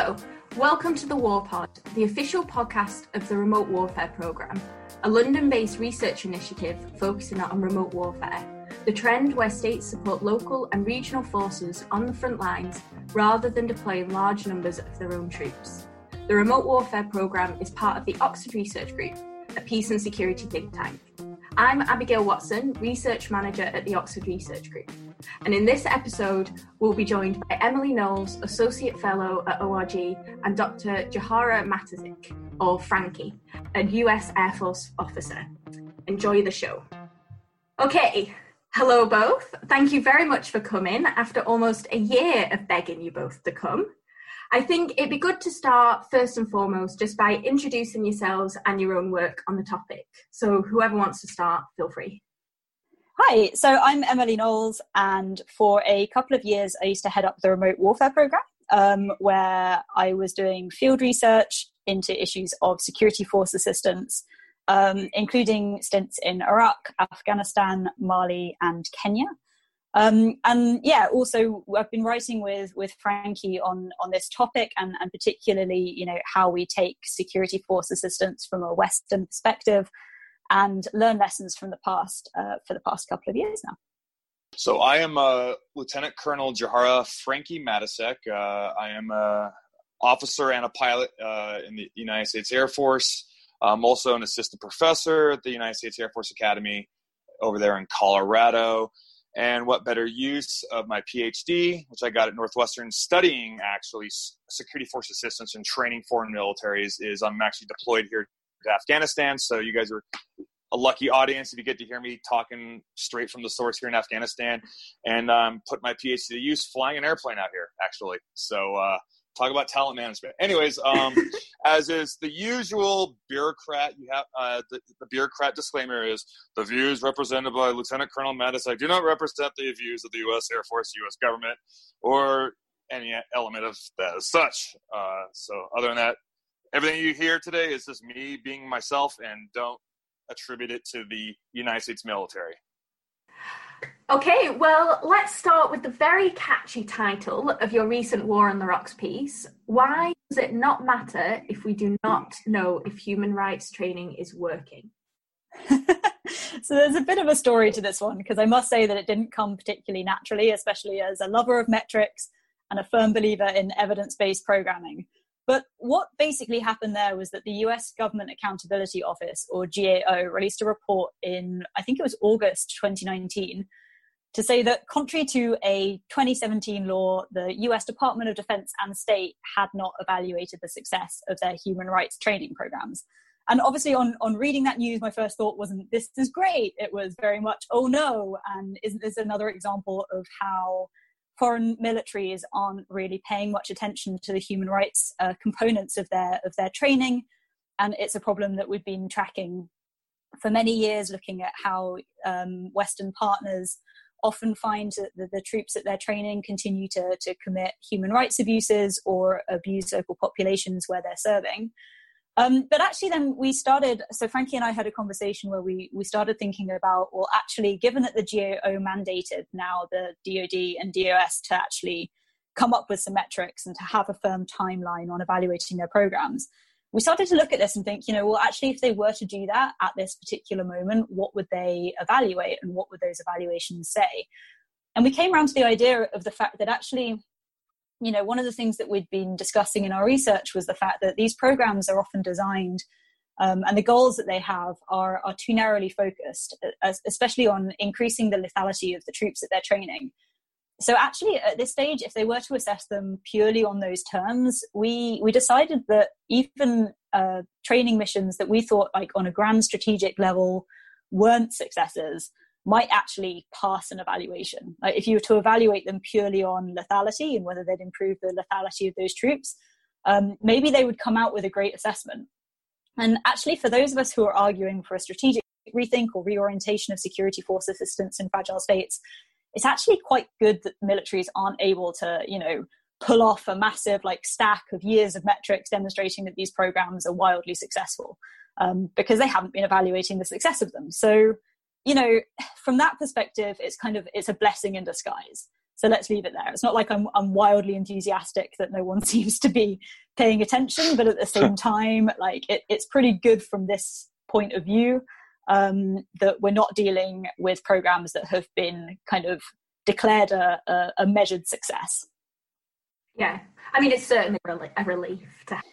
Hello, welcome to the War Pod, the official podcast of the Remote Warfare Programme, a London based research initiative focusing on remote warfare, the trend where states support local and regional forces on the front lines rather than deploying large numbers of their own troops. The Remote Warfare Programme is part of the Oxford Research Group, a peace and security think tank. I'm Abigail Watson, Research Manager at the Oxford Research Group. And in this episode, we'll be joined by Emily Knowles, Associate Fellow at ORG, and Dr. Jahara Matisek, or Frankie, a US Air Force officer. Enjoy the show. Okay, hello both. Thank you very much for coming after almost a year of begging you both to come. I think it'd be good to start first and foremost just by introducing yourselves and your own work on the topic. So, whoever wants to start, feel free. Hi, so I'm Emily Knowles, and for a couple of years, I used to head up the remote warfare program, um, where I was doing field research into issues of security force assistance, um, including stints in Iraq, Afghanistan, Mali, and Kenya. Um, and yeah, also I've been writing with with Frankie on on this topic, and and particularly you know how we take security force assistance from a Western perspective, and learn lessons from the past uh, for the past couple of years now. So I am uh, Lieutenant Colonel Jahara Frankie Matisek. Uh, I am a officer and a pilot uh, in the United States Air Force. I'm also an assistant professor at the United States Air Force Academy over there in Colorado and what better use of my PhD, which I got at Northwestern, studying actually security force assistance and training foreign militaries, is I'm actually deployed here Afghanistan. So you guys are a lucky audience if you get to hear me talking straight from the source here in Afghanistan, and um, put my PhD to use flying an airplane out here actually. So uh, talk about talent management. Anyways, um, as is the usual bureaucrat, you have uh, the, the, bureaucrat disclaimer is the views represented by Lieutenant Colonel Mattis. I do not represent the views of the U.S. Air Force, U.S. government, or any element of that as such. Uh, so, other than that, everything you hear today is just me being myself, and don't attribute it to the United States military. Okay, well, let's start with the very catchy title of your recent War on the Rocks piece. Why does it not matter if we do not know if human rights training is working? so there's a bit of a story to this one because I must say that it didn't come particularly naturally, especially as a lover of metrics and a firm believer in evidence based programming. But what basically happened there was that the US Government Accountability Office, or GAO, released a report in, I think it was August 2019, to say that contrary to a 2017 law, the US Department of Defense and State had not evaluated the success of their human rights training programs. And obviously, on, on reading that news, my first thought wasn't, this is great. It was very much, oh no. And isn't this another example of how foreign militaries aren't really paying much attention to the human rights uh, components of their, of their training? And it's a problem that we've been tracking for many years, looking at how um, Western partners often find that the, the, troops that they're training continue to, to commit human rights abuses or abuse local populations where they're serving. Um, but actually, then we started. So Frankie and I had a conversation where we we started thinking about well, actually, given that the GAO mandated now the DoD and DOS to actually come up with some metrics and to have a firm timeline on evaluating their programs, we started to look at this and think, you know, well, actually, if they were to do that at this particular moment, what would they evaluate and what would those evaluations say? And we came around to the idea of the fact that actually, you know, one of the things that we'd been discussing in our research was the fact that these programs are often designed um, and the goals that they have are, are too narrowly focused, especially on increasing the lethality of the troops that they're training. So actually at this stage if they were to assess them purely on those terms we we decided that even uh, training missions that we thought like on a grand strategic level weren't successes might actually pass an evaluation like if you were to evaluate them purely on lethality and whether they'd improve the lethality of those troops um, maybe they would come out with a great assessment and actually for those of us who are arguing for a strategic rethink or reorientation of security force assistance in fragile states it's actually quite good that militaries aren't able to, you know, pull off a massive like stack of years of metrics demonstrating that these programs are wildly successful um, because they haven't been evaluating the success of them. So, you know, from that perspective, it's kind of it's a blessing in disguise. So let's leave it there. It's not like I'm, I'm wildly enthusiastic that no one seems to be paying attention, but at the same time, like it, it's pretty good from this point of view um, that we're not dealing with programs that have been kind of declared a, a, a measured success. Yeah, I mean, it's certainly a relief to have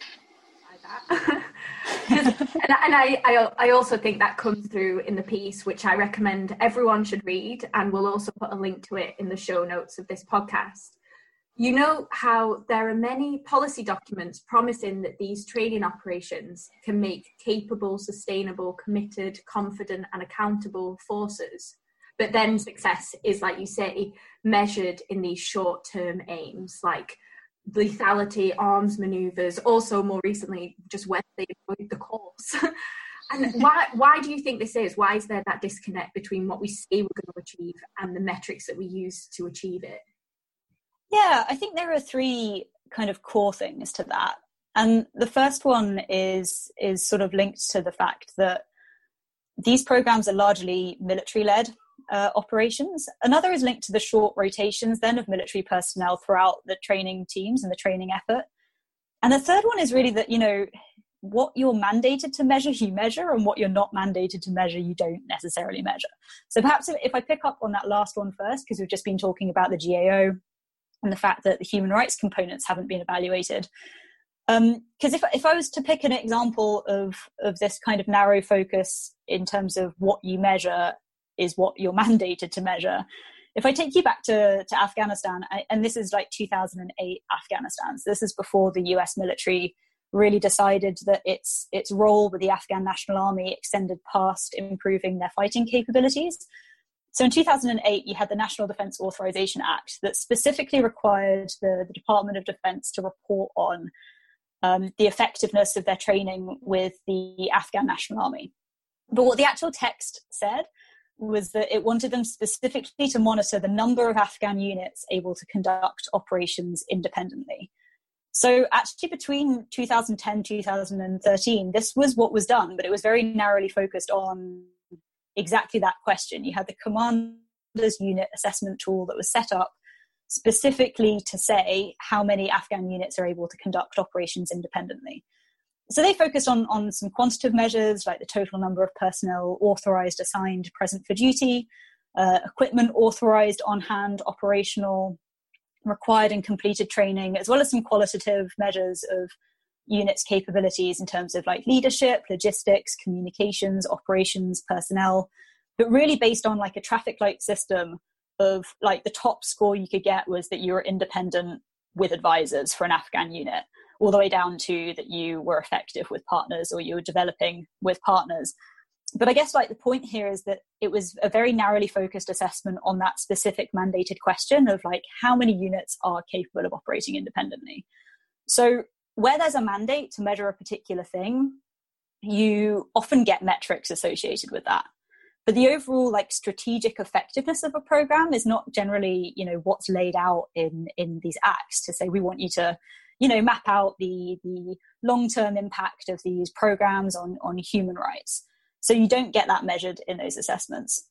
that. and, and I, I, I also think that comes through in the piece, which I recommend everyone should read, and we'll also put a link to it in the show notes of this podcast. You know how there are many policy documents promising that these training operations can make capable, sustainable, committed, confident, and accountable forces. But then success is, like you say, measured in these short term aims, like lethality, arms maneuvers, also more recently, just whether they avoid the course. and why, why do you think this is? Why is there that disconnect between what we say we're going to achieve and the metrics that we use to achieve it? Yeah, I think there are three kind of core things to that. And the first one is is sort of linked to the fact that these programs are largely military led uh, operations. Another is linked to the short rotations then of military personnel throughout the training teams and the training effort. And the third one is really that, you know, what you're mandated to measure, you measure, and what you're not mandated to measure, you don't necessarily measure. So perhaps if, I pick up on that last one first, because we've just been talking about the GAO and the fact that the human rights components haven't been evaluated. Because um, if, if I was to pick an example of, of this kind of narrow focus in terms of what you measure is what you're mandated to measure. If I take you back to, to Afghanistan, and this is like 2008 Afghanistan, so this is before the US military really decided that its its role with the Afghan National Army extended past improving their fighting capabilities. So in 2008, you had the National Defense Authorization Act that specifically required the, the Department of Defense to report on um, the effectiveness of their training with the Afghan National Army. But what the actual text said was that it wanted them specifically to monitor the number of Afghan units able to conduct operations independently. So actually between 2010 2013 this was what was done but it was very narrowly focused on exactly that question. You had the commander's unit assessment tool that was set up specifically to say how many Afghan units are able to conduct operations independently so they focused on, on some quantitative measures like the total number of personnel authorized, assigned, present for duty, uh, equipment authorized, on hand, operational, required and completed training, as well as some qualitative measures of units' capabilities in terms of like leadership, logistics, communications, operations, personnel, but really based on like a traffic light system of like the top score you could get was that you were independent with advisors for an Afghan unit all the way down to that you were effective with partners or you were developing with partners. But i guess like the point here is that it was a very narrowly focused assessment on that specific mandated question of like how many units are capable of operating independently. So where there's a mandate to measure a particular thing you often get metrics associated with that. But the overall like strategic effectiveness of a program is not generally you know what's laid out in in these acts to say we want you to you know map out the the long term impact of these programs on on human rights. So you don't get that measured in those assessments.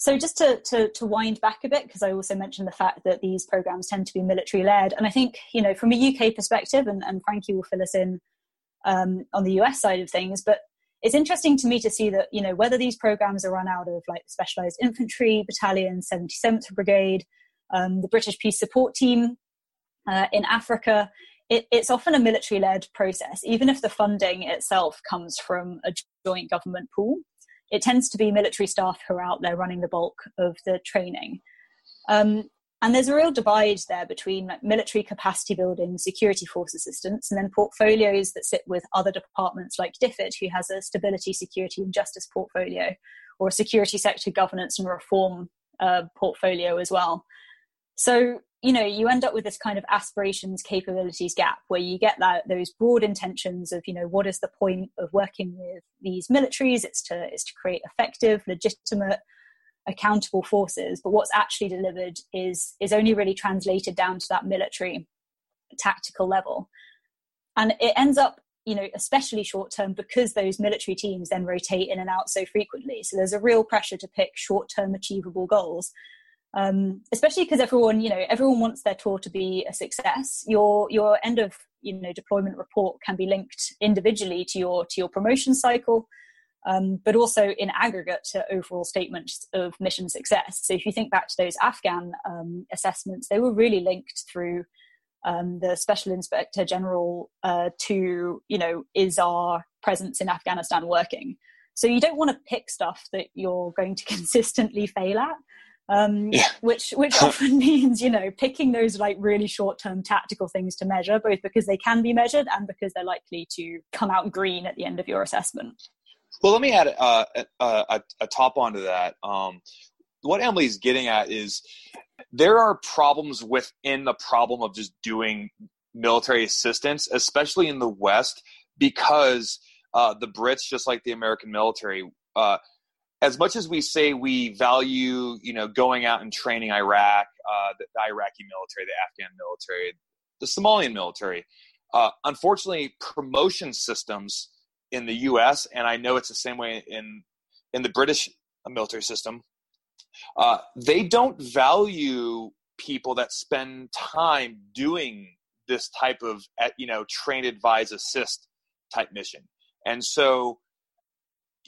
So just to to, to wind back a bit because i also mentioned the fact that these programs tend to be military led and i think you know from a uk perspective and, and frankie will fill us in um, on the us side of things but it's interesting to me to see that you know whether these programs are run out of like specialized infantry battalion 77th brigade um, the british peace support team uh, in Africa, it, it's often a military led process, even if the funding itself comes from a joint government pool. It tends to be military staff who are out there running the bulk of the training. Um, and there's a real divide there between like, military capacity building, security force assistance, and then portfolios that sit with other departments like DFID, who has a stability, security, and justice portfolio, or a security sector governance and reform uh, portfolio as well. So you know you end up with this kind of aspirations capabilities gap where you get that those broad intentions of you know what is the point of working with these militaries? It's to it's to create effective legitimate accountable forces. But what's actually delivered is is only really translated down to that military tactical level. And it ends up you know especially short term because those military teams then rotate in and out so frequently. So there's a real pressure to pick short term achievable goals um, especially because everyone, you know, everyone wants their tour to be a success. Your your end of you know deployment report can be linked individually to your to your promotion cycle, um, but also in aggregate to overall statements of mission success. So if you think back to those Afghan um, assessments, they were really linked through um, the Special Inspector General uh, to you know is our presence in Afghanistan working. So you don't want to pick stuff that you're going to consistently fail at um, yeah. which which often means you know picking those like really short term tactical things to measure, both because they can be measured and because they're likely to come out green at the end of your assessment. Well, let me add uh, a, a, a, top onto that. Um, what Emily's getting at is there are problems within the problem of just doing military assistance, especially in the West, because uh, the Brits, just like the American military, uh, as much as we say we value, you know, going out and training Iraq, uh, the, the, Iraqi military, the Afghan military, the Somalian military, uh, unfortunately, promotion systems in the U.S. and I know it's the same way in in the British military system. Uh, they don't value people that spend time doing this type of, you know, train, advise, assist type mission, and so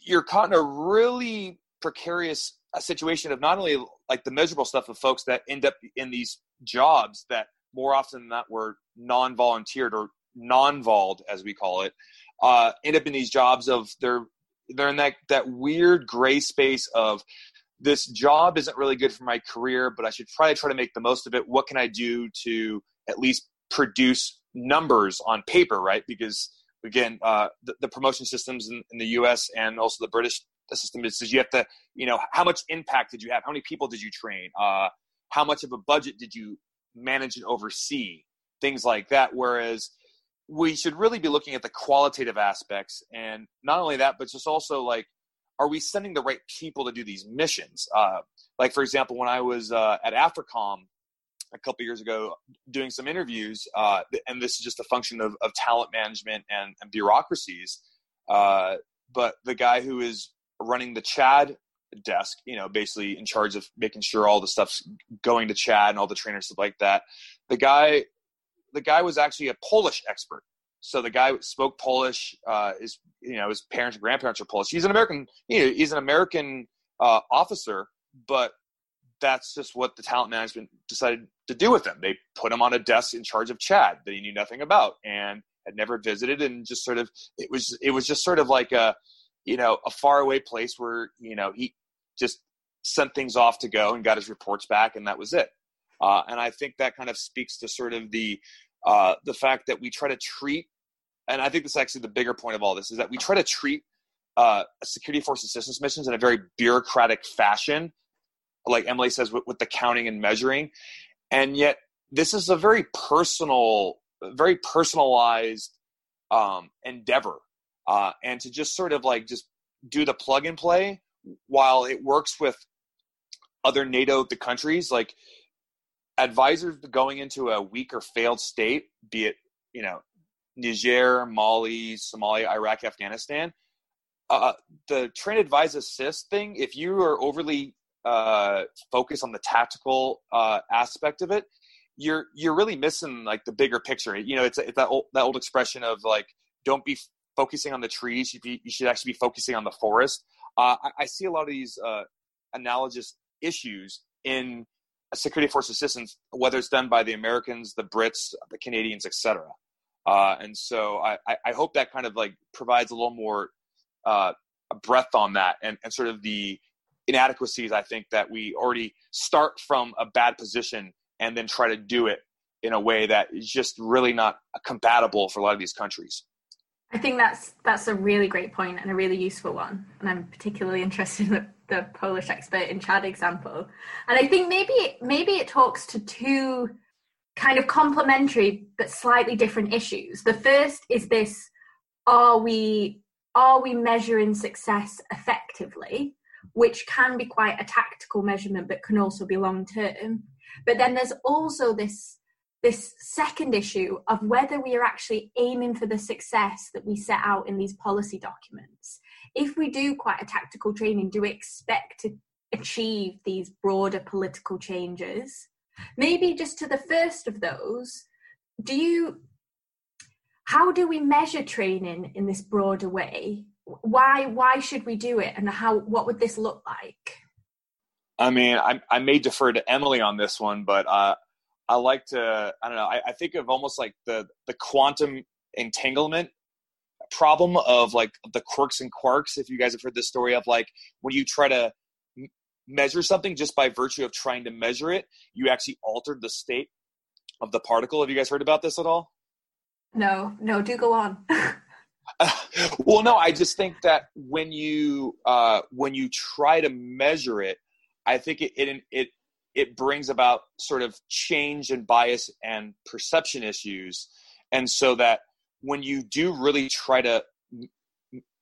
you're caught in a really precarious uh, situation of not only like the miserable stuff of folks that end up in these jobs that more often than not were non-volunteered or non-voled as we call it uh, end up in these jobs of they're they're in that that weird gray space of this job isn't really good for my career but i should probably try to make the most of it. What can i do to at least produce numbers on paper right? Because again, uh, the, the, promotion systems in, in, the U.S. and also the British system is, is you have to, you know, how much impact did you have? How many people did you train? Uh, how much of a budget did you manage and oversee? Things like that. Whereas we should really be looking at the qualitative aspects, and not only that, but just also like, are we sending the right people to do these missions? Uh, like for example, when I was uh, at AFRICOM a couple years ago doing some interviews, uh, and this is just a function of, of talent management and, and bureaucracies. Uh, but the guy who is running the Chad desk, you know, basically in charge of making sure all the stuff's going to Chad and all the trainers stuff like that. The guy, the guy was actually a Polish expert. So the guy spoke Polish. Uh, his, you know, his parents and grandparents are Polish. He's an American. You know, he's an American uh, officer, but that's just what the talent management decided to do with him. They put him on a desk in charge of Chad that he knew nothing about and had never visited, and just sort of it was it was just sort of like a you know a faraway place where you know he just sent things off to go and got his reports back, and that was it. Uh, and I think that kind of speaks to sort of the uh, the fact that we try to treat, and I think this is actually the bigger point of all this is that we try to treat uh, security force assistance missions in a very bureaucratic fashion like Emily says, with, with the counting and measuring. And yet, this is a very personal, very personalized um, endeavor. Uh, and to just sort of like just do the plug and play while it works with other NATO the countries, like advisors going into a weak or failed state, be it you know Niger, Mali, Somalia, Iraq, Afghanistan. Uh, the train advise assist thing, if you are overly uh, focus on the tactical uh, aspect of it, you're you're really missing like the bigger picture. You know, it's, it's that old, that old expression of like, don't be focusing on the trees. You, be, you should actually be focusing on the forest. Uh, I, I, see a lot of these uh, analogous issues in security force assistance, whether it's done by the Americans, the Brits, the Canadians, etc. Uh, and so I, I hope that kind of like provides a little more uh, breadth on that and, and sort of the inadequacies i think that we already start from a bad position and then try to do it in a way that is just really not compatible for a lot of these countries. I think that's that's a really great point and a really useful one. And i'm particularly interested in the, the polish expert in chad example. And i think maybe maybe it talks to two kind of complementary but slightly different issues. The first is this are we are we measuring success effectively which can be quite a tactical measurement but can also be long term but then there's also this this second issue of whether we are actually aiming for the success that we set out in these policy documents if we do quite a tactical training do we expect to achieve these broader political changes. Maybe just to the first of those, do you how do we measure training in this broader way? Why why should we do it and how what would this look like? I mean, I, I may defer to Emily on this one, but uh, I like to, I don't know, I, I think of almost like the, the quantum entanglement problem of like the quirks and quarks. If you guys have heard this story of like when you try to measure something just by virtue of trying to measure it, you actually altered the state of the particle. Have you guys heard about this at all? No, no, do go on. well, no, I just think that when you uh, when you try to measure it, I think it, it it it brings about sort of change and bias and perception issues, and so that when you do really try to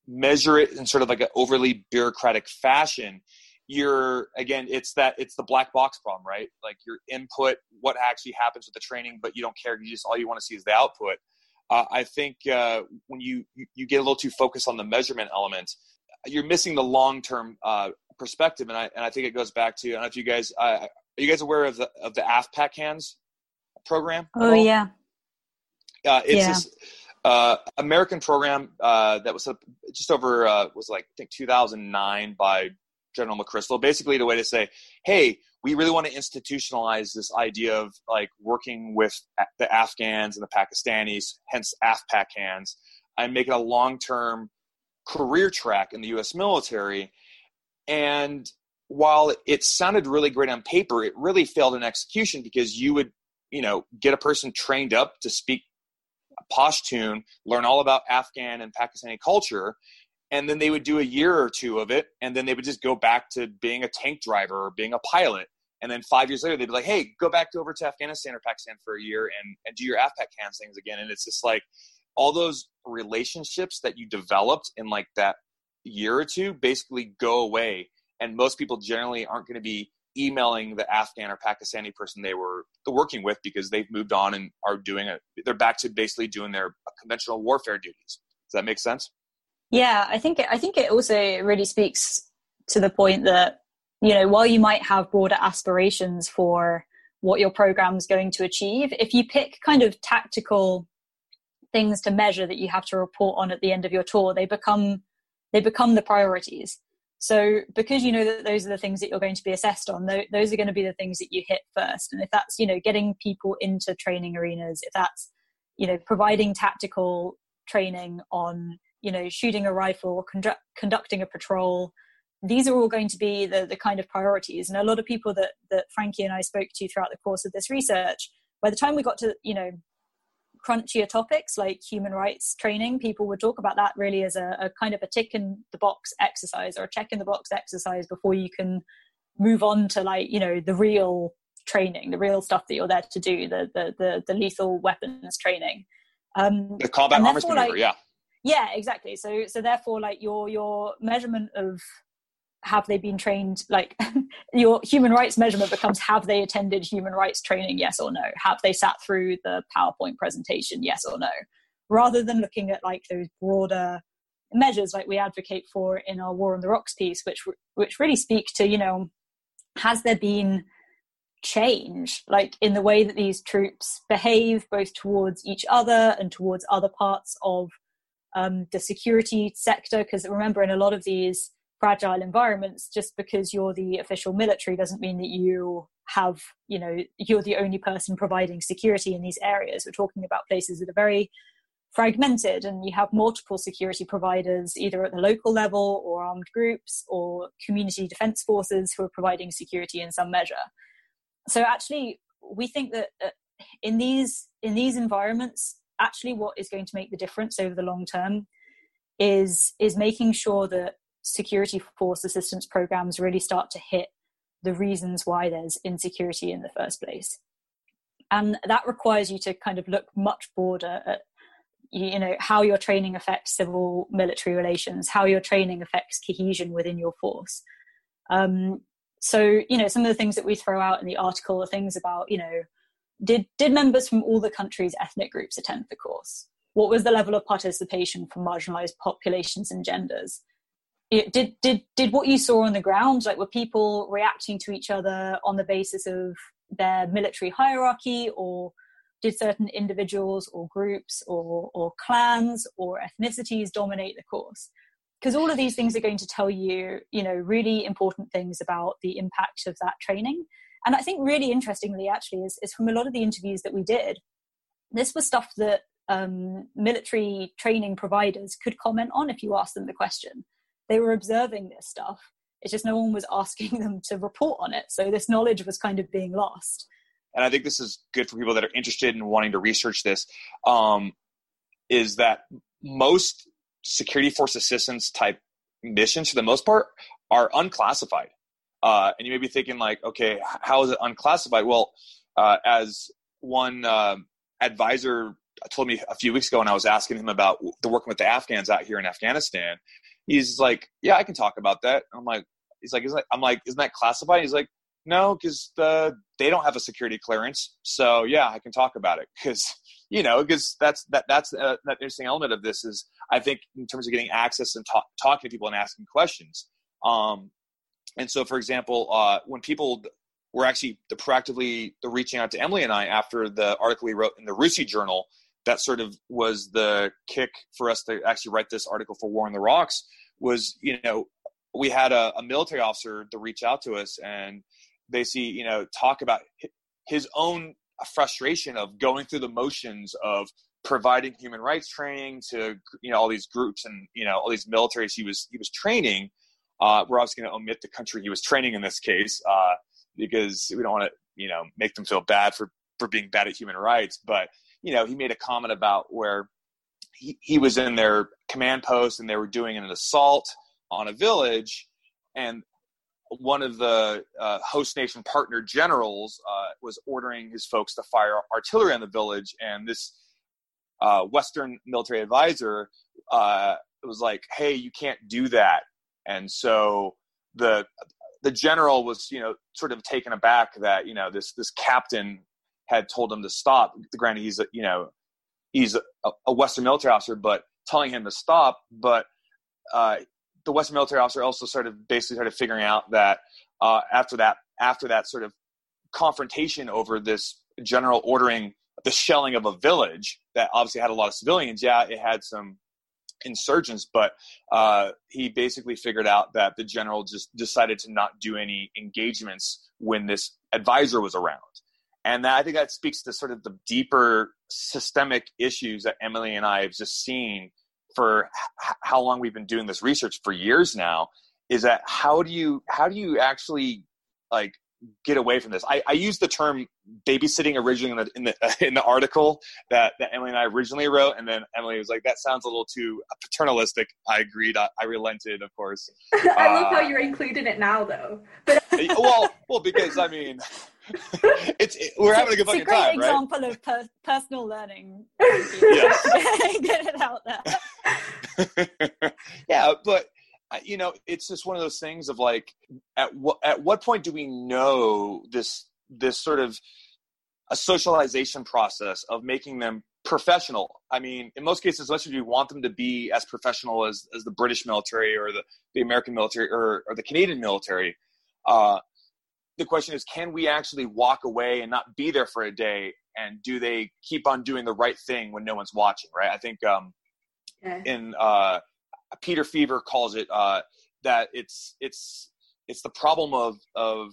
measure it in sort of like an overly bureaucratic fashion, you're again it's that it's the black box problem right? Like your input what actually happens with the training but you don't care you just all you want to see is the output uh, i think uh, when you, you get a little too focused on the measurement element you're missing the long term uh, perspective, and I and I think it goes back to I don't know if you guys uh, are you guys aware of the of the AFPAC hands program? Oh yeah, uh, it's yeah. this uh, American program uh, that was just over uh, was like I think 2009 by General McChrystal. Basically, the way to say, hey, we really want to institutionalize this idea of like working with the Afghans and the Pakistanis, hence AFPAC hands, and make it a long term career track in the U.S. military. And while it sounded really great on paper, it really failed in execution because you would, you know, get a person trained up to speak Pashtun, learn all about Afghan and Pakistani culture, and then they would do a year or two of it, and then they would just go back to being a tank driver or being a pilot. And then five years later, they'd be like, "Hey, go back over to Afghanistan or Pakistan for a year and and do your AFPAC hands things again." And it's just like all those relationships that you developed in like that year or two basically go away and most people generally aren't going to be emailing the afghan or pakistani person they were working with because they've moved on and are doing it they're back to basically doing their uh, conventional warfare duties does that make sense yeah i think it, i think it also really speaks to the point that you know while you might have broader aspirations for what your program's going to achieve if you pick kind of tactical things to measure that you have to report on at the end of your tour they become they become the priorities. So because you know that those are the things that you're going to be assessed on those are going to be the things that you hit first. And if that's you know getting people into training arenas if that's you know providing tactical training on you know shooting a rifle or conduct, conducting a patrol these are all going to be the, the kind of priorities and a lot of people that that frankie and i spoke to throughout the course of this research by the time we got to you know crunchier topics like human rights training, people would talk about that really as a, a kind of a tick in the box exercise or a check in the box exercise before you can move on to like, you know, the real training, the real stuff that you're there to do, the the the, the lethal weapons training. Um, the combat arms maneuver, like, yeah. Yeah, exactly. So so therefore like your your measurement of have they been trained like your human rights measurement becomes have they attended human rights training yes or no have they sat through the powerpoint presentation yes or no rather than looking at like those broader measures like we advocate for in our war on the rocks piece which which really speak to you know has there been change like in the way that these troops behave both towards each other and towards other parts of um, the security sector because remember in a lot of these fragile environments just because you're the official military doesn't mean that you have you know you're the only person providing security in these areas. We're talking about places that are very fragmented and you have multiple security providers either at the local level or armed groups or community defense forces who are providing security in some measure. So actually we think that uh, in these in these environments actually what is going to make the difference over the long term is is making sure that security force assistance programs really start to hit the reasons why there's insecurity in the first place. And that requires you to kind of look much broader at you know how your training affects civil military relations how your training affects cohesion within your force um, so you know some of the things that we throw out in the article are things about you know did did members from all the country's ethnic groups attend the course? What was the level of participation from marginalized populations and genders? Did did did what you saw on the ground like were people reacting to each other on the basis of their military hierarchy or did certain individuals or groups or or clans or ethnicities dominate the course? Because all of these things are going to tell you you know really important things about the impact of that training and i think really interestingly actually is, is from a lot of the interviews that we did this was stuff that um, military training providers could comment on if you asked them the question. They were observing this stuff. It's just no one was asking them to report on it. So this knowledge was kind of being lost. And i think this is good for people that are interested in wanting to research this um, is that most security force assistance type missions for the most part are unclassified uh, and you may be thinking like okay how is it unclassified well uh, as one uh, advisor told me a few weeks ago when i was asking him about the working with the afghans out here in afghanistan he's like yeah i can talk about that i'm like he's like, isn't I'm like, isn't that classified? He's like, no, because the they don't have a security clearance. So yeah, I can talk about it because you know because that's that that's uh, that interesting element of this is I think in terms of getting access and talk, talking to people and asking questions. Um, and so, for example, uh, when people were actually the proactively the reaching out to Emily and I after the article we wrote in the RUSI Journal, that sort of was the kick for us to actually write this article for War on the Rocks. Was you know we had a, a military officer to reach out to us and basically, you know, talk about his own frustration of going through the motions of providing human rights training to you know all these groups and you know all these militaries he was he was training. Uh, we're obviously going to omit the country he was training in this case uh, because we don't want to you know make them feel bad for for being bad at human rights. But you know he made a comment about where he, he was in their command post and they were doing an assault on a village, and one of the uh, host nation partner generals uh, was ordering his folks to fire artillery on the village, and this uh, Western military advisor uh, was like, "Hey, you can't do that." And so the the general was, you know, sort of taken aback that you know this this captain had told him to stop. Granted, he's a, you know he's a, a Western military officer, but telling him to stop, but uh, the Western military officer also sort of basically started figuring out that uh, after that after that sort of confrontation over this general ordering the shelling of a village that obviously had a lot of civilians. Yeah, it had some insurgents, but uh, he basically figured out that the general just decided to not do any engagements when this advisor was around. And that, I think that speaks to sort of the deeper systemic issues that Emily and I have just seen for h- how long we've been doing this research for years now is that how do you how do you actually like get away from this i, I used the term babysitting originally in the, in the in the article that, that emily and i originally wrote and then emily was like that sounds a little too paternalistic i agreed i, I relented of course i uh, love how you're including it now though but well well because i mean it's it, we're having a good fucking time. It's a great example of per- personal learning. yeah. Get it out there. yeah, but uh, you know, it's just one of those things of like, at what at what point do we know this this sort of a socialization process of making them professional. I mean, in most cases, unless you want them to be as professional as, as the British military or the, the American military or, or the Canadian military, uh, the question is can we actually walk away and not be there for a day and do they keep on doing the right thing when no one's watching right i think um, okay. in uh, peter feaver calls it uh, that it's it's it's the problem of of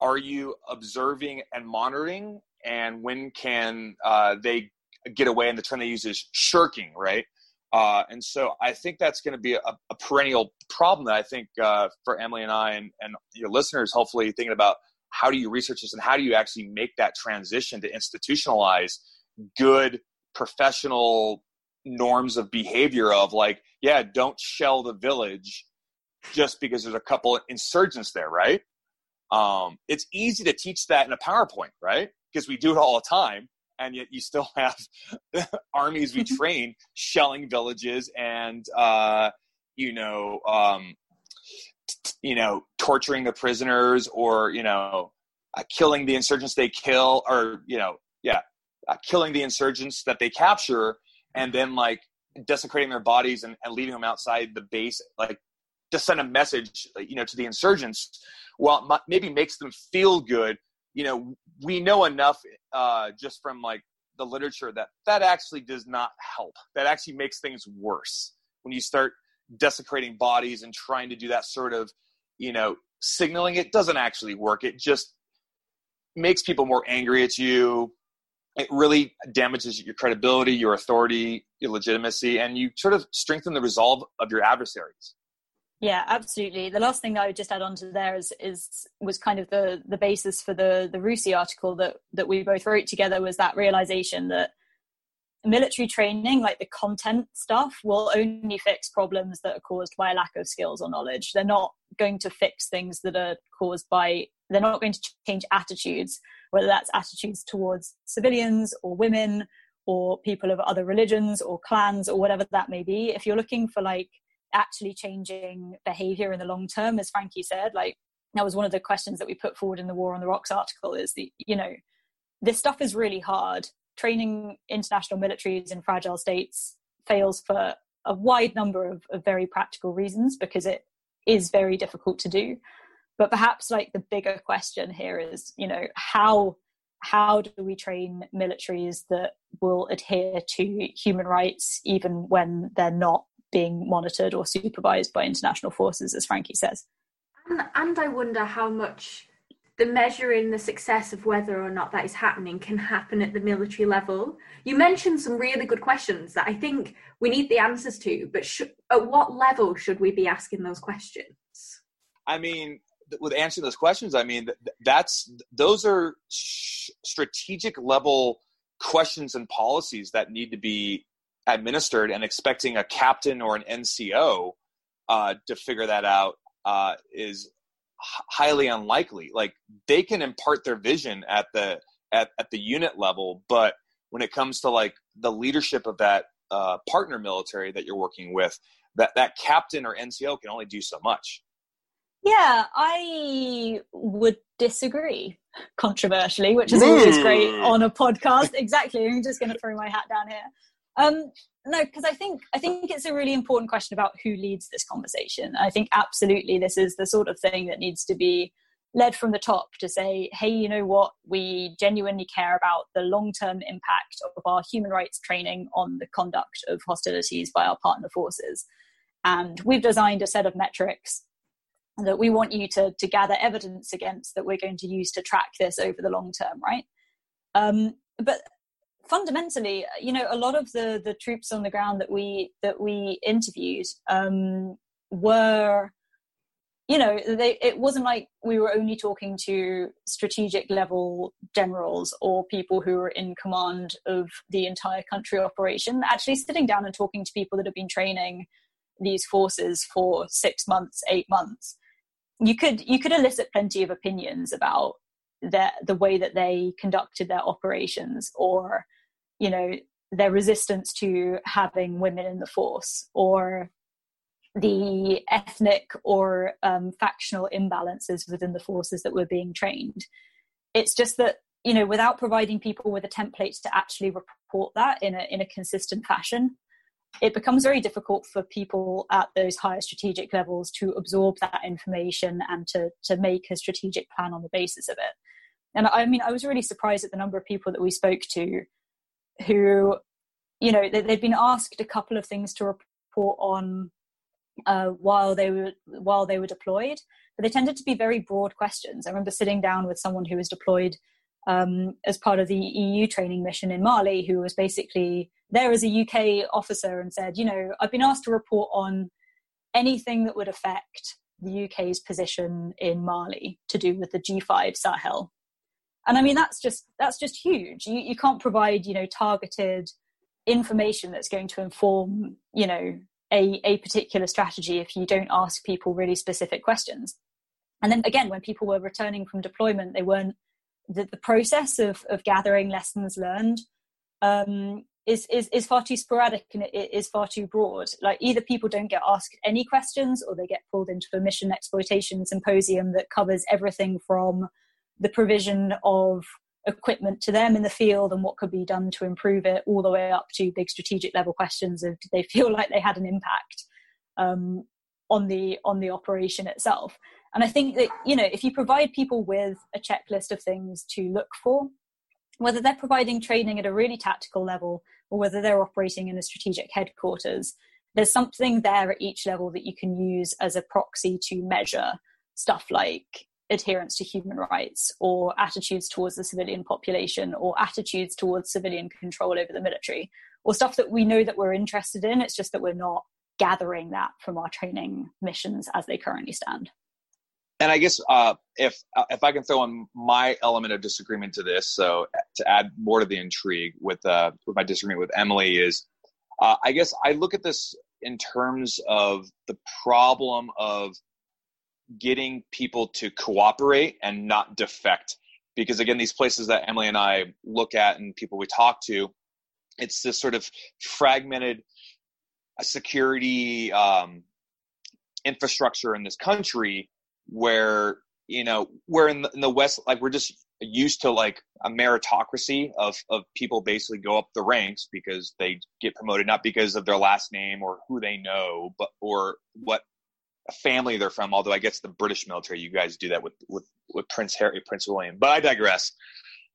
are you observing and monitoring? And when can uh, they get away? And the term they use is shirking right? Uh, and so I think that's going to be a, a, perennial problem that I think uh, for Emily and I and, and your listeners, hopefully thinking about how do you research this and how do you actually make that transition to institutionalize good professional norms of behavior of like, yeah, don't shell the village just because there's a couple insurgents there, right? Um, it's easy to teach that in a PowerPoint, right? Because we do it all the time and yet you still have armies we train shelling villages and uh, you know um, t- you know torturing the prisoners or you know uh, killing the insurgents they kill or you know yeah uh, killing the insurgents that they capture and then like desecrating their bodies and, and leaving them outside the base like to send a message, you know, to the insurgents, well, maybe makes them feel good. You know, we know enough uh, just from like the literature that that actually does not help. That actually makes things worse when you start desecrating bodies and trying to do that sort of, you know, signaling. It doesn't actually work. It just makes people more angry at you. It really damages your credibility, your authority, your legitimacy, and you sort of strengthen the resolve of your adversaries. Yeah, absolutely. The last thing I would just add on to there is is was kind of the the basis for the the RUSI article that that we both wrote together was that realization that military training, like the content stuff, will only fix problems that are caused by a lack of skills or knowledge. They're not going to fix things that are caused by they're not going to change attitudes, whether that's attitudes towards civilians or women or people of other religions or clans or whatever that may be. If you're looking for like actually changing behavior in the long term, as Frankie said, like that was one of the questions that we put forward in the War on the Rocks article is that, you know, this stuff is really hard. Training international militaries in fragile states fails for a wide number of, of very practical reasons because it is very difficult to do. But perhaps like the bigger question here is, you know, how how do we train militaries that will adhere to human rights even when they're not being monitored or supervised by international forces, as Frankie says. And, and I wonder how much the measuring the success of whether or not that is happening can happen at the military level. You mentioned some really good questions that I think we need the answers to, but sh- at what level should we be asking those questions? I mean, with answering those questions, I mean that's those are strategic level questions and policies that need to be administered and expecting a captain or an NCO uh, to figure that out uh, is highly unlikely. Like they can impart their vision at the at, at the unit level, but when it comes to like the leadership of that uh, partner military that you're working with, that that captain or NCO can only do so much. Yeah, I would disagree controversially, which is always great on a podcast. exactly. I'm just going to throw my hat down here. Um, no, because I think I think it's a really important question about who leads this conversation. I think absolutely this is the sort of thing that needs to be led from the top to say, hey, you know what, we genuinely care about the long term impact of our human rights training on the conduct of hostilities by our partner forces. And we've designed a set of metrics that we want you to, to gather evidence against that we're going to use to track this over the long term, right? Um, but fundamentally, you know, a lot of the the troops on the ground that we that we interviewed um, were, you know, they it wasn't like we were only talking to strategic level generals or people who were in command of the entire country operation. Actually, sitting down and talking to people that have been training these forces for six months, eight months, you could you could elicit plenty of opinions about the the way that they conducted their operations or you know their resistance to having women in the force or the ethnic or um, factional imbalances within the forces that were being trained. It's just that you know without providing people with a template to actually report that in a in a consistent fashion it becomes very difficult for people at those higher strategic levels to absorb that information and to to make a strategic plan on the basis of it and i mean i was really surprised at the number of people that we spoke to who, you know, they, they'd been asked a couple of things to report on uh, while they were while they were deployed, but they tended to be very broad questions. I remember sitting down with someone who was deployed um, as part of the EU training mission in Mali, who was basically there as a UK officer and said, you know, I've been asked to report on anything that would affect the UK's position in Mali to do with the G5 Sahel. And i mean that's just that's just huge. You, you can't provide you know targeted information that's going to inform you know a, a particular strategy if you don't ask people really specific questions. And then again when people were returning from deployment they weren't the, the process of, of gathering lessons learned um, is, is is far too sporadic and it is far too broad. Like either people don't get asked any questions, or they get pulled into a mission exploitation symposium that covers everything from the provision of equipment to them in the field and what could be done to improve it, all the way up to big strategic level questions of did they feel like they had an impact? Um, on the on the operation itself. And i think that you know if you provide people with a checklist of things to look for whether they're providing training at a really tactical level or whether they're operating in a strategic headquarters there's something there at each level that you can use as a proxy to measure stuff like adherence to human rights or attitudes towards the civilian population or attitudes towards civilian control over the military or stuff that we know that we're interested in. It's just that we're not gathering that from our training missions as they currently stand. And i guess uh, if uh, if i can throw in my element of disagreement to this so to add more to the intrigue with uh, with my disagreement with emily is uh, i guess i look at this in terms of the problem of getting people to cooperate and not defect. Because again these places that emily and i look at and people we talk to it's this sort of fragmented security um, infrastructure in this country where you know we're in the, in the west like we're just used to like a meritocracy of of people basically go up the ranks because they get promoted not because of their last name or who they know but or what family they're from. Although I guess the British military, you guys do that with with, with Prince Harry, Prince William. But I digress.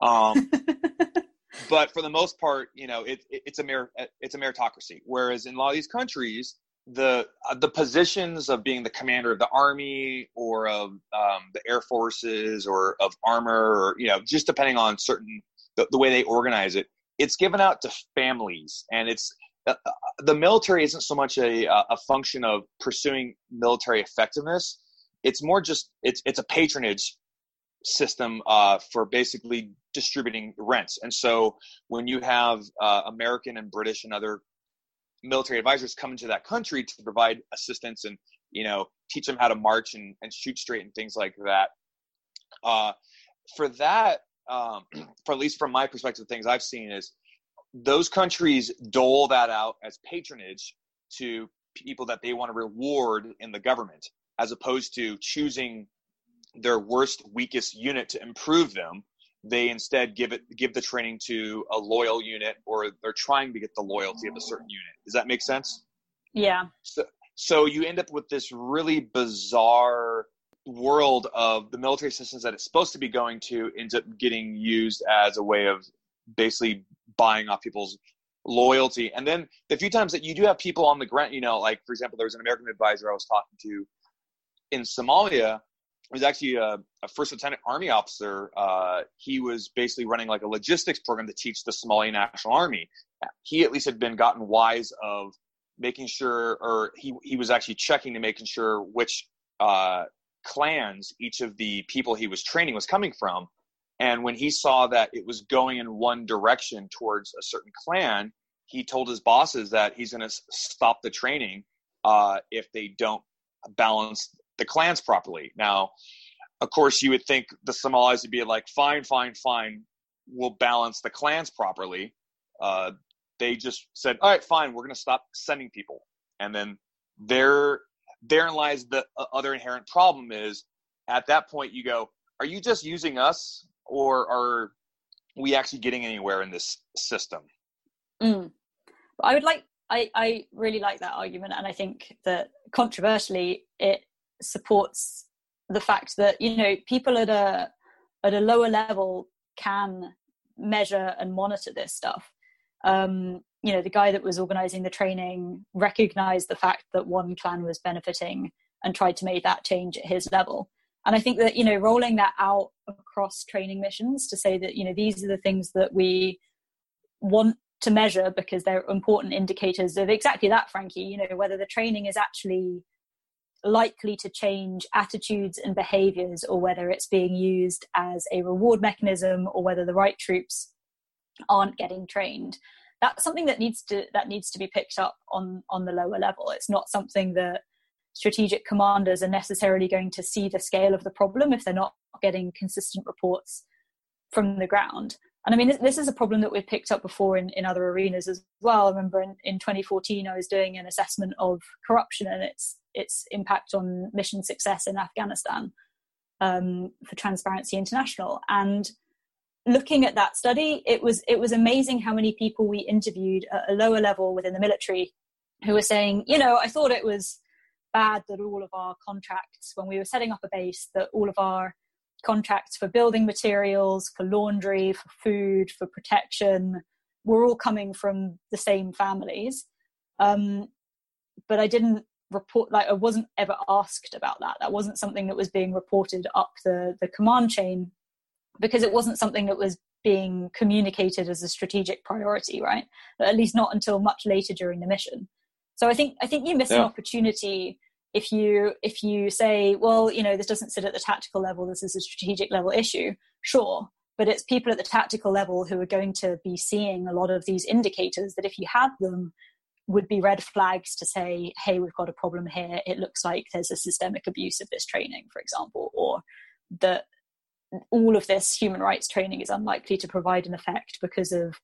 Um, but for the most part, you know, it, it, it's a mer- it's a meritocracy. Whereas in a lot of these countries, the uh, the positions of being the commander of the army or of um, the air forces or of armor, or you know, just depending on certain the, the way they organize it, it's given out to families, and it's uh, uh, the military isn't so much a a function of pursuing military effectiveness. It's more just it's it's a patronage system uh, for basically distributing rents. And so when you have uh, American and British and other military advisors come into that country to provide assistance and you know teach them how to march and, and shoot straight and things like that. Uh, for that, um, for at least from my perspective, things I've seen is those countries dole that out as patronage to people that they want to reward in the government as opposed to choosing their worst weakest unit to improve them they instead give it give the training to a loyal unit or they're trying to get the loyalty of a certain unit does that make sense yeah so, so you end up with this really bizarre world of the military systems that it's supposed to be going to ends up getting used as a way of basically buying off people's loyalty. And then the few times that you do have people on the ground, you know, like for example, there was an American advisor I was talking to in Somalia. Was actually a, a first lieutenant army officer. Uh, he was basically running like a logistics program to teach the Somali National Army. He at least had been gotten wise of making sure, or he he was actually checking to making sure which uh, clans each of the people he was training was coming from and when he saw that it was going in one direction towards a certain clan, he told his bosses that he's going to stop the training uh, if they don't balance the clans properly. Now, of course, you would think the Somalis would be like, fine, fine, fine, we'll balance the clans properly. Uh, they just said, all right, fine, we're going to stop sending people. And then there, therein lies the uh, other inherent problem is at that point you go, are you just using us or are we actually getting anywhere in this system? Mm. I would like, I, I really like that argument, and I think that controversially, it supports the fact that you know people at a at a lower level can measure and monitor this stuff. Um, you know, the guy that was organizing the training recognized the fact that one clan was benefiting and tried to make that change at his level and i think that you know rolling that out across training missions to say that you know these are the things that we want to measure because they're important indicators of exactly that frankie you know whether the training is actually likely to change attitudes and behaviors or whether it's being used as a reward mechanism or whether the right troops aren't getting trained that's something that needs to that needs to be picked up on on the lower level it's not something that strategic commanders are necessarily going to see the scale of the problem if they're not getting consistent reports from the ground. And I mean, this is a problem that we've picked up before in, in other arenas as well. I remember in, in 2014, I was doing an assessment of corruption and its its impact on mission success in Afghanistan um, for Transparency International. And looking at that study, it was it was amazing how many people we interviewed at a lower level within the military who were saying, you know, I thought it was bad that all of our contracts, when we were setting up a base, that all of our contracts for building materials, for laundry, for food, for protection, were all coming from the same families. Um, but I didn't report like I wasn't ever asked about that. That wasn't something that was being reported up the the command chain because it wasn't something that was being communicated as a strategic priority, right? At least not until much later during the mission. So I think I think you miss yeah. an opportunity if you if you say, well, you know, this doesn't sit at the tactical level, this is a strategic level issue, sure. But it's people at the tactical level who are going to be seeing a lot of these indicators that if you had them, would be red flags to say, hey, we've got a problem here. It looks like there's a systemic abuse of this training, for example, or that all of this human rights training is unlikely to provide an effect because of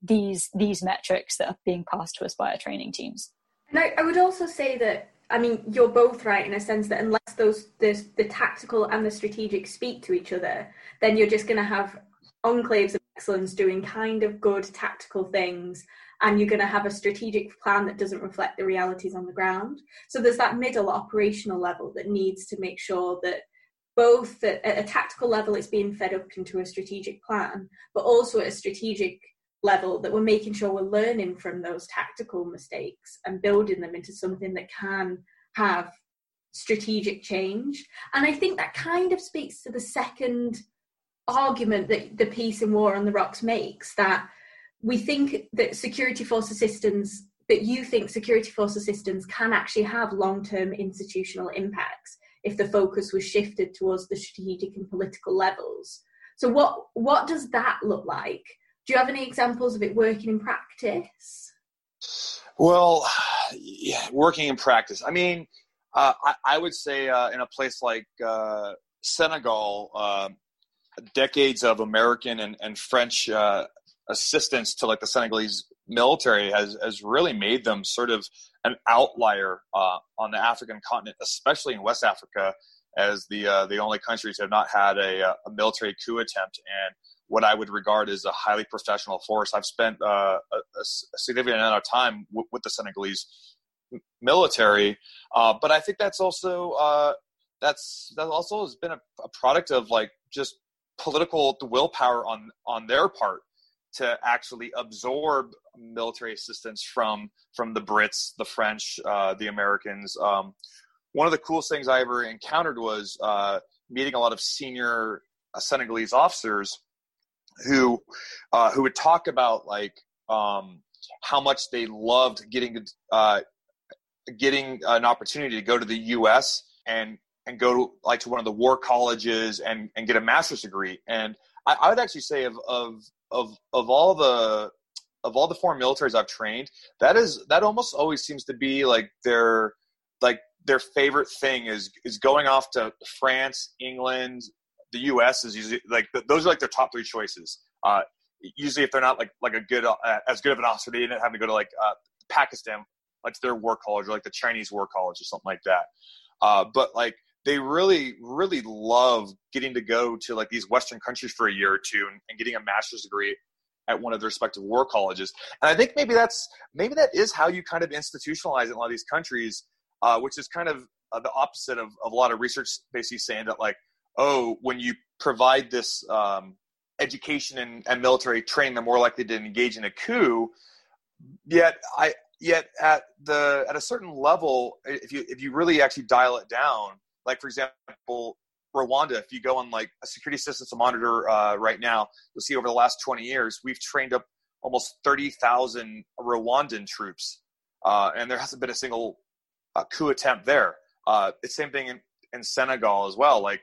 these these metrics that are being passed to us by our training teams. And I, I would also say that I mean you're both right in a sense that unless those the, the tactical and the strategic speak to each other, then you're just going to have enclaves of excellence doing kind of good tactical things and you're going to have a strategic plan that doesn't reflect the realities on the ground. So there's that middle operational level that needs to make sure that both at a tactical level it's being fed up into a strategic plan, but also at a strategic level that we're making sure we're learning from those tactical mistakes and building them into something that can have strategic change. And I think that kind of speaks to the second argument that the piece and war on the rocks makes that we think that security force assistance that you think security force assistance can actually have long-term institutional impacts if the focus was shifted towards the strategic and political levels so what what does that look like do you have any examples of it working in practice? Well yeah, working in practice. I mean uh, I, I, would say uh, in a place like uh, senegal uh, decades of american and, and french uh, assistance to like the Senegalese military has has really made them sort of an outlier uh, on the African continent, especially in West Africa, as the the only countries have not had a, a, military coup attempt. And what I would regard as a highly professional force. I've spent uh, a, a, significant amount of time w- with the Senegalese military, uh, but I think that's also uh, that's that also has been a, a product of like just political willpower on on their part to actually absorb military assistance from from the Brits, the French, uh, the Americans. Um, one of the coolest things I ever encountered was uh, meeting a lot of senior uh, Senegalese officers who uh, who would talk about like um, how much they loved getting uh, getting an opportunity to go to the U.S. and and go to like to one of the war colleges and and get a master's degree. And I, I would actually say of of of of all the of all the foreign militaries I've trained, that is that almost always seems to be like their like their favorite thing is is going off to France, England, the U.S. is usually like those are like their top three choices. Uh, usually, if they're not like like a good uh, as good of an officer, they end up having to go to like uh, Pakistan, like their war college, or like the Chinese war college, or something like that. Uh, but like they really really love getting to go to like these western countries for a year or two and, and, getting a master's degree at one of their respective war colleges and i think maybe that's maybe that is how you kind of institutionalize in a lot of these countries uh, which is kind of uh, the opposite of, of a lot of research basically saying that like oh when you provide this um, education and, and military training they're more likely to engage in a coup yet i yet at the at a certain level if you if you really actually dial it down like for example, Rwanda. If you go on like a security assistance monitor uh, right now, you'll see over the last 20 years we've trained up almost 30,000 Rwandan troops, uh, and there hasn't been a single uh, coup attempt there. Uh, the same thing in, in Senegal as well. Like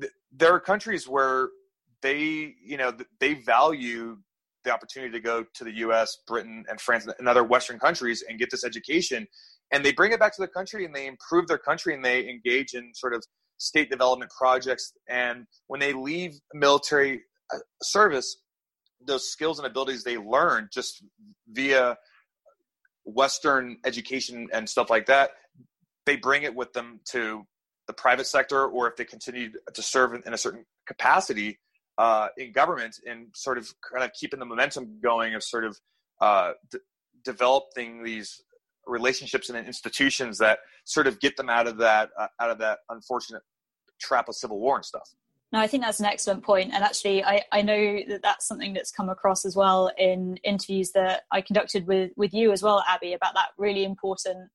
th- there are countries where they, you know, they value the opportunity to go to the U.S., Britain, and France, and other Western countries and get this education and they bring it back to the country and they improve their country and they engage in sort of state development projects and when they leave military uh, service those skills and abilities they learn just via western education and stuff like that they bring it with them to the private sector or if they continue to serve in a certain capacity uh, in government and sort of kind of keeping the momentum going of sort of uh, d- developing these relationships and institutions that sort of get them out of that uh, out of that unfortunate trap of civil war and stuff. No, I think that's an excellent point. And actually, I, I know that that's something that's come across as well in interviews that I conducted with, with you as well, Abby, about that really important,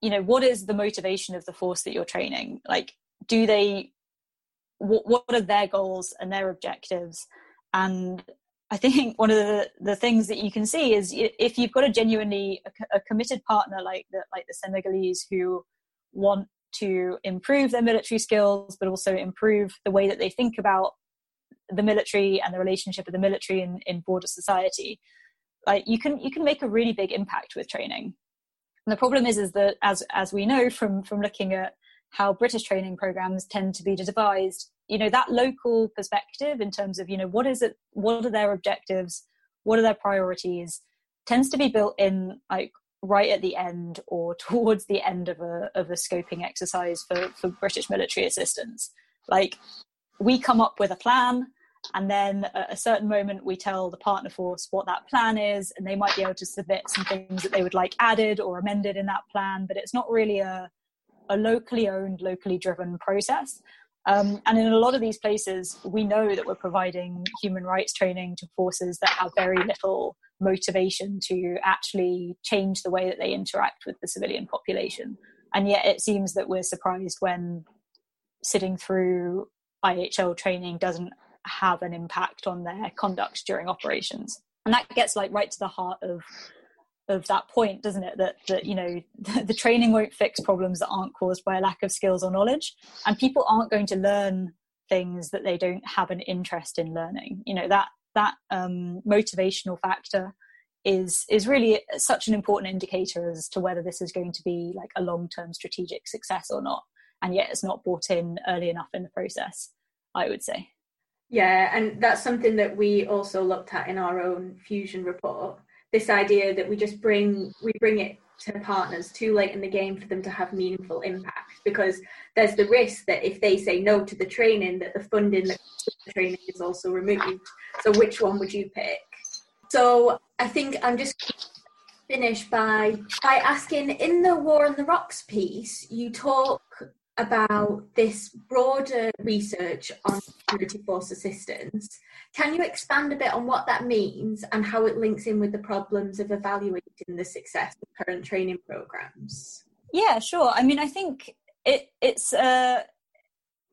you know, what is the motivation of the force that you're training? Like, do they, what, what are their goals and their objectives? And I think one of the, the things that you can see is if you've got a genuinely a, a committed partner like the, like the Senegalese who want to improve their military skills, but also improve the way that they think about the military and the relationship of the military in, in broader society. Like you can you can make a really big impact with training. And the problem is is that as as we know from from looking at how British training programs tend to be devised, you know, that local perspective in terms of, you know, what is it what are their objectives, what are their priorities, tends to be built in like right at the end or towards the end of a of a scoping exercise for for British military assistance. Like we come up with a plan and then at a certain moment we tell the partner force what that plan is and they might be able to submit some things that they would like added or amended in that plan but it's not really a, a locally owned locally driven process um, and in a lot of these places we know that we're providing human rights training to forces that have very little motivation to actually change the way that they interact with the civilian population. And yet it seems that we're surprised when sitting through IHL training doesn't have an impact on their conduct during operations. And that gets like right to the heart of of that point, doesn't it? That that you know the, training won't fix problems that aren't caused by a lack of skills or knowledge, and people aren't going to learn things that they don't have an interest in learning. You know that that um, motivational factor is is really such an important indicator as to whether this is going to be like a long term strategic success or not. And yet, it's not brought in early enough in the process. I would say. Yeah, and that's something that we also looked at in our own fusion report. This idea that we just bring we bring it to partners too late in the game for them to have meaningful impact because there's the risk that if they say no to the training that the funding that the training is also removed so which one would you pick so i think i'm just finish by by asking in the war on the rocks piece you talk about this broader research on security force assistance. Can you expand a bit on what that means and how it links in with the problems of evaluating the success of current training programs? Yeah, sure. I mean, I think it, it's uh,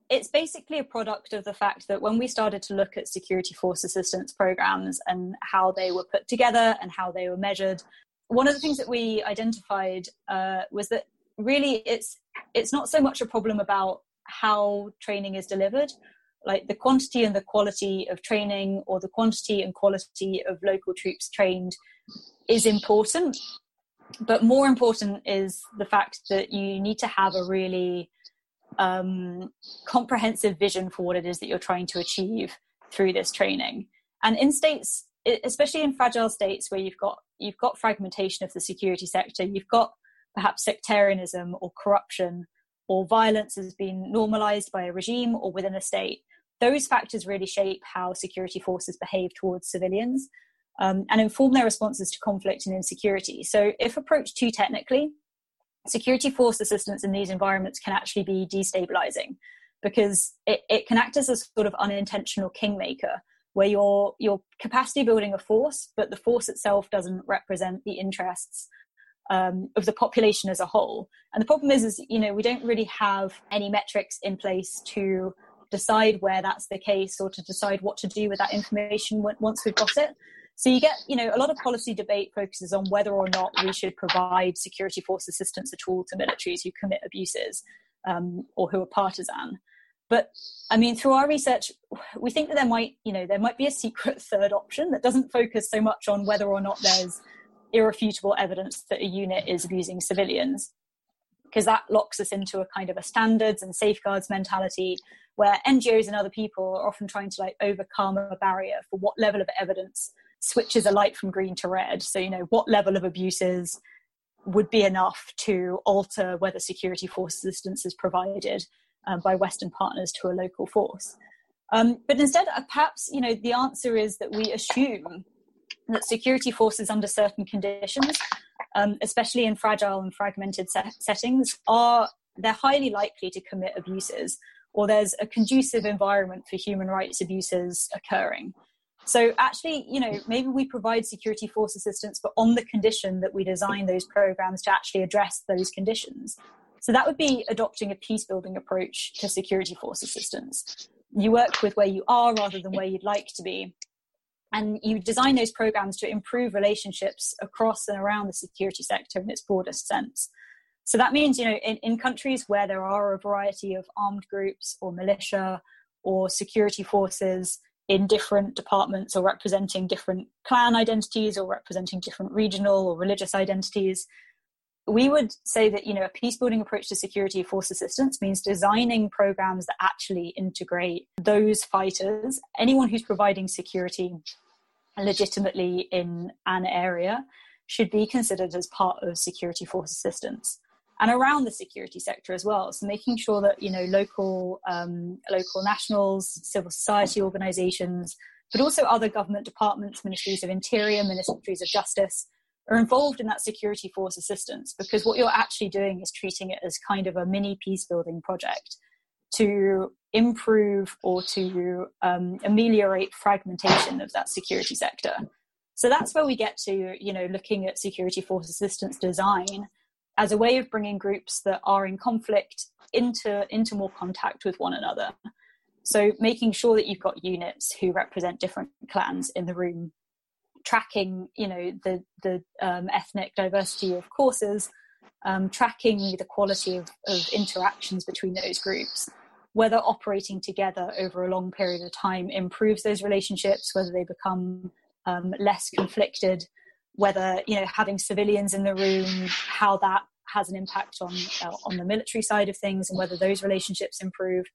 it's basically a product of the fact that when we started to look at security force assistance programs and how they were put together and how they were measured, one of the things that we identified uh, was that really it's it's not so much a problem about how training is delivered. Like the quantity and the quality of training or the quantity and quality of local troops trained is important. But more important is the fact that you need to have a really um, comprehensive vision for what it is that you're trying to achieve through this training. And in states especially in fragile states where you've got you've got fragmentation of the security sector you've got perhaps sectarianism or corruption or violence has been normalized by a regime or within a state, those factors really shape how security forces behave towards civilians um, and inform their responses to conflict and insecurity. So, if approached too technically, security force assistance in these environments can actually be destabilizing because it, it can act as a sort of unintentional kingmaker where you're, you're capacity building a force, but the force itself doesn't represent the interests um, of the population as a whole. And the problem is, is you know, we don't really have any metrics in place to decide where that's the case or to decide what to do with that information once we've got it. So you get, you know, a lot of policy debate focuses on whether or not we should provide security force assistance at all to militaries who commit abuses um, or who are partisan. But I mean, through our research, we think that there might, you know, there might be a secret third option that doesn't focus so much on whether or not there's irrefutable evidence that a unit is abusing civilians because that locks us into a kind of a standards and safeguards mentality where NGOs and other people are often trying to like overcome a barrier for what level of evidence switches a light from green to red. So, you know, what level of abuses would be enough to alter whether security force assistance is provided um, by Western partners to a local force. Um, but instead, uh, perhaps, you know, the answer is that we assume that security forces under certain conditions um, especially in fragile and fragmented set- settings, are they're highly likely to commit abuses, or there's a conducive environment for human rights abuses occurring. So actually, you know, maybe we provide security force assistance, but on the condition that we design those programs to actually address those conditions. So that would be adopting a peace building approach to security force assistance. You work with where you are rather than where you'd like to be. And you design those programs to improve relationships across and around the security sector in its broadest sense. So that means, you know, in, in countries where there are a variety of armed groups or militia or security forces in different departments or representing different clan identities or representing different regional or religious identities, we would say that you know a peace building approach to security force assistance means designing programs that actually integrate those fighters anyone who's providing security legitimately in an area should be considered as part of security force assistance and around the security sector as well. So making sure that you know local um, local nationals civil society organizations but also other government departments ministries of interior ministries of justice are involved in that security force assistance because what you're actually doing is treating it as kind of a mini peace building project to improve or to um, ameliorate fragmentation of that security sector. So that's where we get to, you know, looking at security force assistance design as a way of bringing groups that are in conflict into into more contact with one another. So making sure that you've got units who represent different clans in the room tracking, you know, the the um, ethnic diversity of courses, um, tracking the quality of, of interactions between those groups, whether operating together over a long period of time improves those relationships, whether they become um, less conflicted, whether you know having civilians in the room, how that has an impact on uh, on the military side of things, and whether those relationships improve.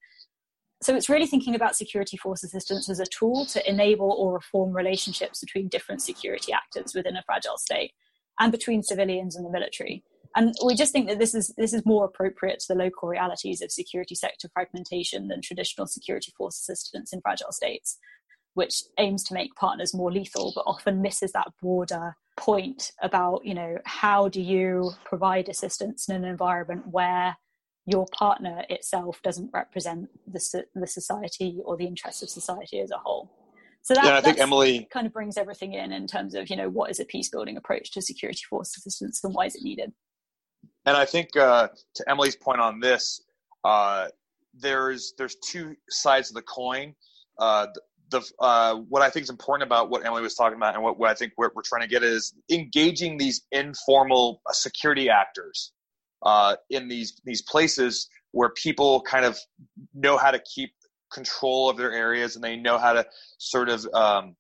So it's really thinking about security force assistance as a tool to enable or reform relationships between different security actors within a fragile state and between civilians and the military and we just think that this is this is more appropriate to the local realities of security sector fragmentation than traditional security force assistance in fragile states which aims to make partners more lethal but often misses that broader point about you know how do you provide assistance in an environment where your partner itself doesn't represent the, the society or the interests of society as a whole. So that, yeah, I think Emily kind of brings everything in in terms of you know what is a peace building approach to security force assistance and why is it needed. And I think uh, to Emily's point on this, uh, there's there's two sides of the coin. Uh, the uh, what I think is important about what Emily was talking about, and what, what I think we're, we're trying to get is engaging these informal security actors uh, in these these places where people kind of know how to keep control of their areas and they know how to sort of um,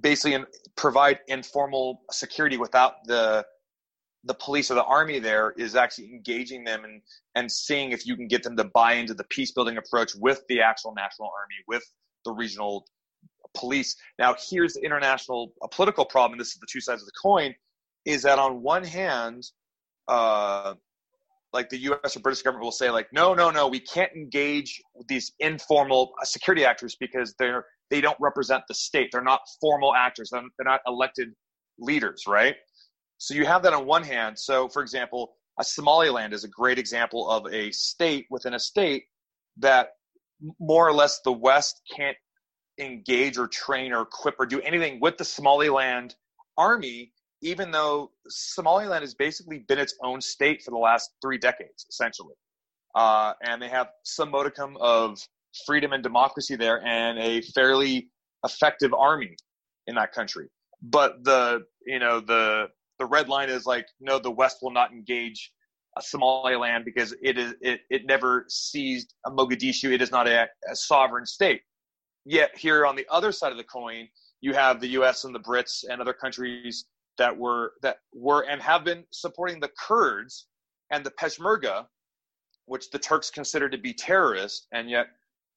basically provide informal security without the the police or the army there is actually engaging them and and seeing if you can get them to buy into the peace building approach with the actual national army with the regional police now here's the international political problem this is the two sides of the coin is that on one hand uh, like the U.S. or British government will say, like, no, no, no, we can't engage these informal security actors because they're they don't represent the state. They're not formal actors. They're not elected leaders, right? So you have that on one hand. So, for example, Somaliland is a great example of a state within a state that more or less the West can't engage or train or equip or do anything with the Somaliland army even though Somaliland has basically been its own state for the last three decades, essentially. Uh, and they have some modicum of freedom and democracy there and a fairly effective army in that country. But the, you know, the, the red line is like, no, the West will not engage a Somaliland because it is it, it never seized Mogadishu. It is not a, a sovereign state. Yet here on the other side of the coin, you have the U.S. and the Brits and other countries that were that were and have been supporting the Kurds and the Peshmerga, which the Turks consider to be terrorists, and yet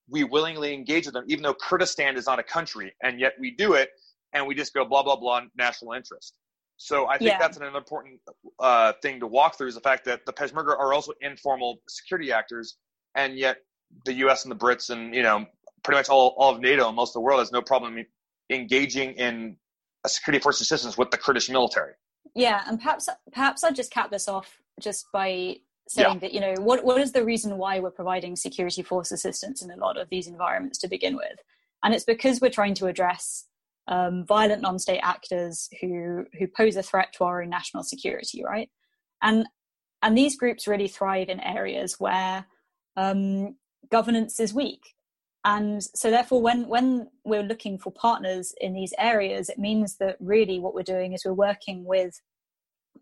we willingly engage with them, even though Kurdistan is not a country, and yet we do it, and we just go blah blah blah national interest. So I think yeah. that's an important uh, thing to walk through is the fact that the Peshmerga are also informal security actors, and yet the U.S. and the Brits and you know pretty much all, all of NATO and most of the world has no problem engaging in a security force assistance with the Kurdish military. Yeah, and perhaps perhaps I'll just cap this off just by saying yeah. that you know what what is the reason why we're providing security force assistance in a lot of these environments to begin with, and it's because we're trying to address um, violent non-state actors who who pose a threat to our own national security, right? And and these groups really thrive in areas where um, governance is weak. And so, therefore, when, when we're looking for partners in these areas, it means that really what we're doing is we're working with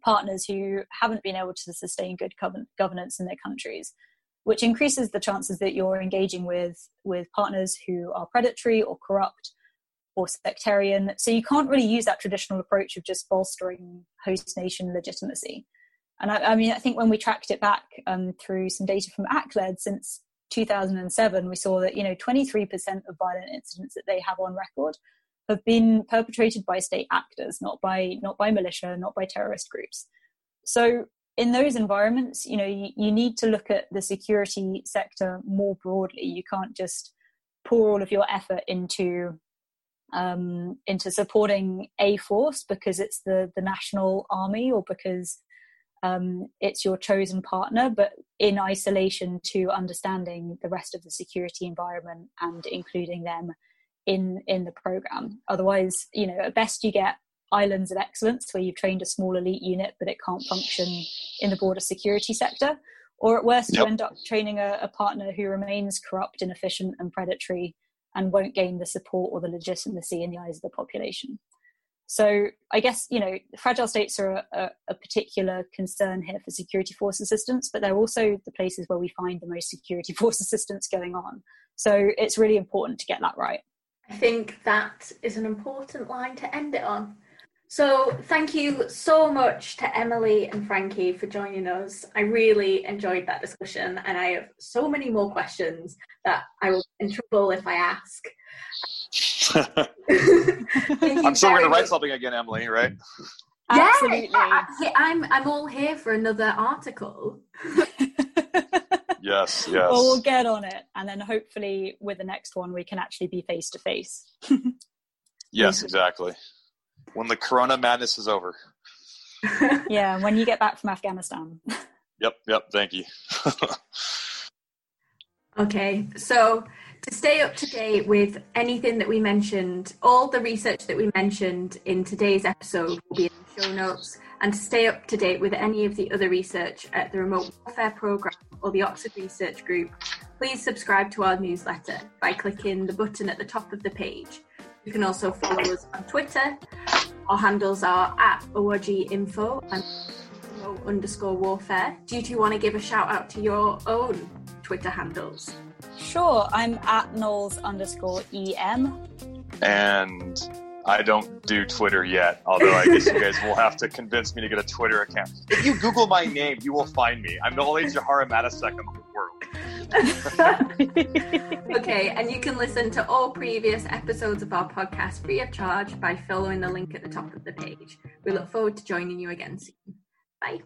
partners who haven't been able to sustain good governance in their countries, which increases the chances that you're engaging with, with partners who are predatory or corrupt or sectarian. So you can't really use that traditional approach of just bolstering host nation legitimacy. And I, I mean, I think when we tracked it back um, through some data from ACLED since 2007, we saw that you know 23% of violent incidents that they have on record have been perpetrated by state actors, not by not by militia, not by terrorist groups. So in those environments, you know, you, you need to look at the security sector more broadly. You can't just pour all of your effort into um, into supporting a force because it's the the national army or because um, it's your chosen partner, but in isolation to understanding the rest of the security environment and including them in in the program. Otherwise, you know, at best you get islands of excellence where you've trained a small elite unit, but it can't function in the border security sector. Or at worst, yep. you end up training a, a partner who remains corrupt, inefficient, and predatory and won't gain the support or the legitimacy in the eyes of the population. So I guess you know fragile states are a, a, particular concern here for security force assistance, but they're also the places where we find the most security force assistance going on. So it's really important to get that right. I think that is an important line to end it on. So thank you so much to Emily and Frankie for joining us. I really enjoyed that discussion, and I have so many more questions that I will in trouble if I ask. I'm sure we're going to write something again, Emily, right? Yeah, Absolutely. I'm, I'm all here for another article. yes, yes. Well, we'll get on it. And then hopefully with the next one, we can actually be face to face. Yes, exactly. When the corona madness is over. yeah, when you get back from Afghanistan. Yep, yep. Thank you. okay, so to stay up to date with anything that we mentioned, all the research that we mentioned in today's episode will be in the show notes. And to stay up to date with any of the other research at the Remote Warfare Programme or the Oxford Research Group, please subscribe to our newsletter by clicking the button at the top of the page. You can also follow us on Twitter. Our handles are at ORGinfo and underscore warfare. Do you want to give a shout out to your own Twitter handles? Sure, I'm at Knowles underscore EM. And I don't do Twitter yet, although I guess you guys will have to convince me to get a Twitter account. If you Google my name, you will find me. I'm the only Jahara Matisek in the world. okay, and you can listen to all previous episodes of our podcast free of charge by following the link at the top of the page. We look forward to joining you again soon. Bye.